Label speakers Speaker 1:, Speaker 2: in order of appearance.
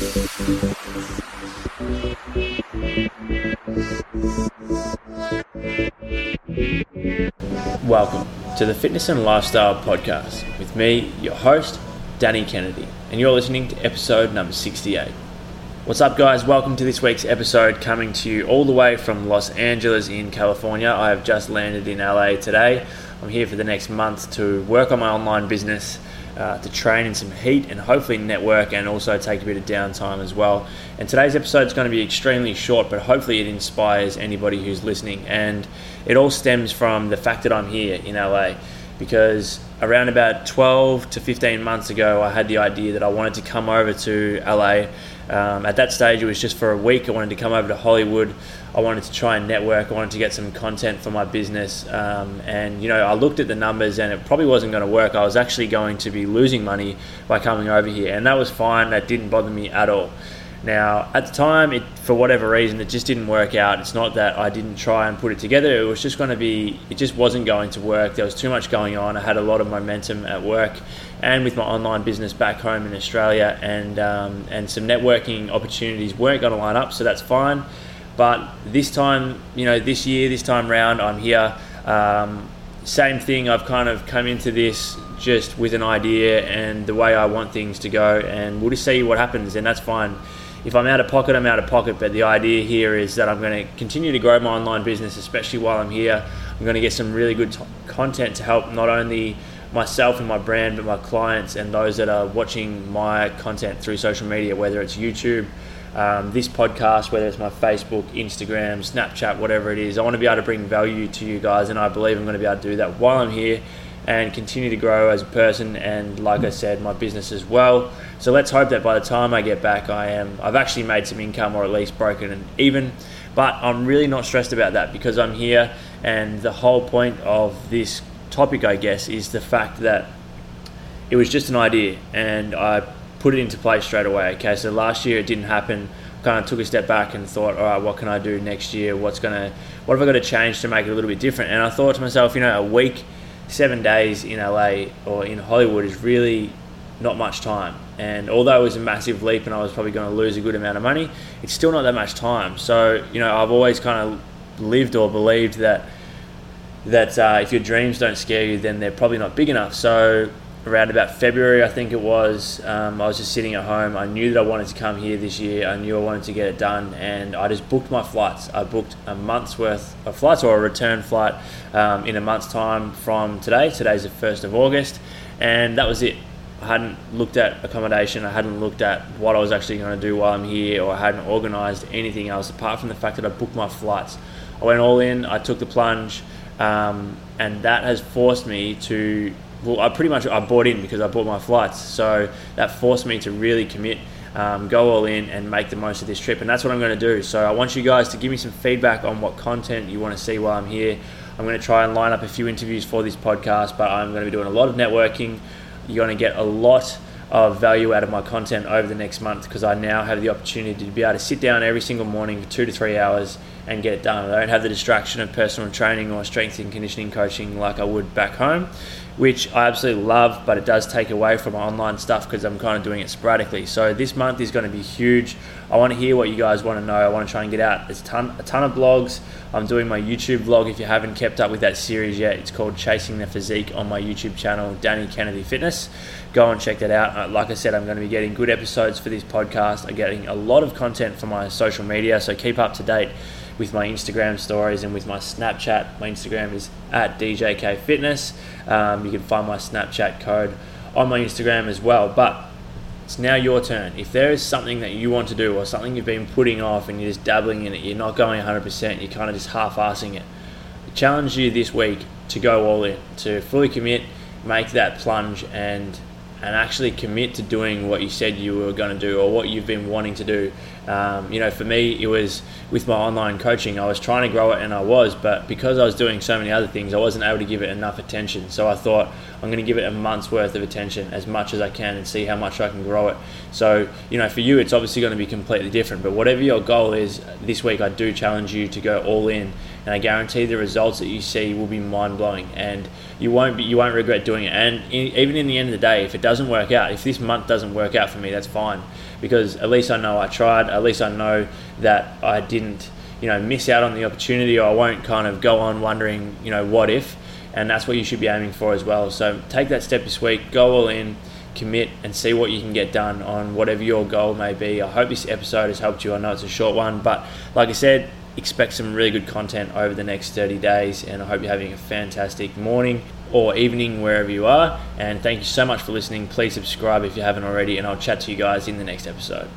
Speaker 1: Welcome to the Fitness and Lifestyle Podcast with me, your host, Danny Kennedy, and you're listening to episode number 68. What's up, guys? Welcome to this week's episode, coming to you all the way from Los Angeles in California. I have just landed in LA today. I'm here for the next month to work on my online business uh, to train in some heat and hopefully network and also take a bit of downtime as well. And today's episode is going to be extremely short, but hopefully it inspires anybody who's listening. And it all stems from the fact that I'm here in LA because around about 12 to 15 months ago, I had the idea that I wanted to come over to LA. Um, at that stage, it was just for a week. I wanted to come over to Hollywood. I wanted to try and network. I wanted to get some content for my business. Um, and, you know, I looked at the numbers and it probably wasn't going to work. I was actually going to be losing money by coming over here. And that was fine. That didn't bother me at all. Now, at the time, it, for whatever reason, it just didn't work out. It's not that I didn't try and put it together. It was just going to be, it just wasn't going to work. There was too much going on. I had a lot of momentum at work and with my online business back home in Australia, and um, and some networking opportunities weren't going to line up. So that's fine. But this time, you know, this year, this time round, I'm here. Um, same thing. I've kind of come into this just with an idea and the way I want things to go, and we'll just see what happens, and that's fine. If I'm out of pocket, I'm out of pocket. But the idea here is that I'm going to continue to grow my online business, especially while I'm here. I'm going to get some really good t- content to help not only myself and my brand, but my clients and those that are watching my content through social media, whether it's YouTube, um, this podcast, whether it's my Facebook, Instagram, Snapchat, whatever it is. I want to be able to bring value to you guys, and I believe I'm going to be able to do that while I'm here and continue to grow as a person and, like I said, my business as well. So let's hope that by the time I get back, I am I've actually made some income or at least broken and even. But I'm really not stressed about that because I'm here, and the whole point of this topic, I guess, is the fact that it was just an idea and I put it into place straight away. Okay, so last year it didn't happen. Kind of took a step back and thought, all right, what can I do next year? What's gonna, what have I got to change to make it a little bit different? And I thought to myself, you know, a week, seven days in LA or in Hollywood is really not much time. And although it was a massive leap and I was probably going to lose a good amount of money, it's still not that much time. So, you know, I've always kind of lived or believed that that uh, if your dreams don't scare you, then they're probably not big enough. So around about February, I think it was, um, I was just sitting at home. I knew that I wanted to come here this year. I knew I wanted to get it done, and I just booked my flights. I booked a month's worth of flights or a return flight um, in a month's time from today. Today's the first of August, and that was it. I hadn't looked at accommodation. I hadn't looked at what I was actually going to do while I'm here, or I hadn't organised anything else apart from the fact that I booked my flights. I went all in. I took the plunge, um, and that has forced me to well, I pretty much I bought in because I bought my flights, so that forced me to really commit, um, go all in, and make the most of this trip, and that's what I'm going to do. So I want you guys to give me some feedback on what content you want to see while I'm here. I'm going to try and line up a few interviews for this podcast, but I'm going to be doing a lot of networking. You're going to get a lot of value out of my content over the next month because I now have the opportunity to be able to sit down every single morning for two to three hours and get it done. I don't have the distraction of personal training or strength and conditioning coaching like I would back home which I absolutely love, but it does take away from my online stuff because I'm kind of doing it sporadically. So this month is going to be huge. I want to hear what you guys want to know. I want to try and get out There's a ton, a ton of blogs. I'm doing my YouTube vlog. If you haven't kept up with that series yet, it's called Chasing the Physique on my YouTube channel, Danny Kennedy Fitness. Go and check that out. Uh, like I said, I'm going to be getting good episodes for this podcast. I'm getting a lot of content from my social media, so keep up to date with my Instagram stories and with my Snapchat. My Instagram is at DJK Fitness. Um, you can find my Snapchat code on my Instagram as well. But it's now your turn. If there is something that you want to do or something you've been putting off and you're just dabbling in it, you're not going 100%, you're kind of just half assing it. I challenge you this week to go all in, to fully commit, make that plunge, and and actually commit to doing what you said you were going to do or what you've been wanting to do. Um, you know, for me, it was with my online coaching. I was trying to grow it, and I was, but because I was doing so many other things, I wasn't able to give it enough attention. So I thought I'm going to give it a month's worth of attention, as much as I can, and see how much I can grow it. So you know, for you, it's obviously going to be completely different. But whatever your goal is this week, I do challenge you to go all in and I guarantee the results that you see will be mind blowing, and you won't be, you won't regret doing it. And in, even in the end of the day, if it doesn't work out, if this month doesn't work out for me, that's fine. because at least I know I tried. At least I know that I didn't, you know, miss out on the opportunity, or I won't kind of go on wondering, you know, what if. And that's what you should be aiming for as well. So take that step this week, go all in, commit, and see what you can get done on whatever your goal may be. I hope this episode has helped you. I know it's a short one, but like I said, expect some really good content over the next 30 days. And I hope you're having a fantastic morning or evening wherever you are. And thank you so much for listening. Please subscribe if you haven't already, and I'll chat to you guys in the next episode.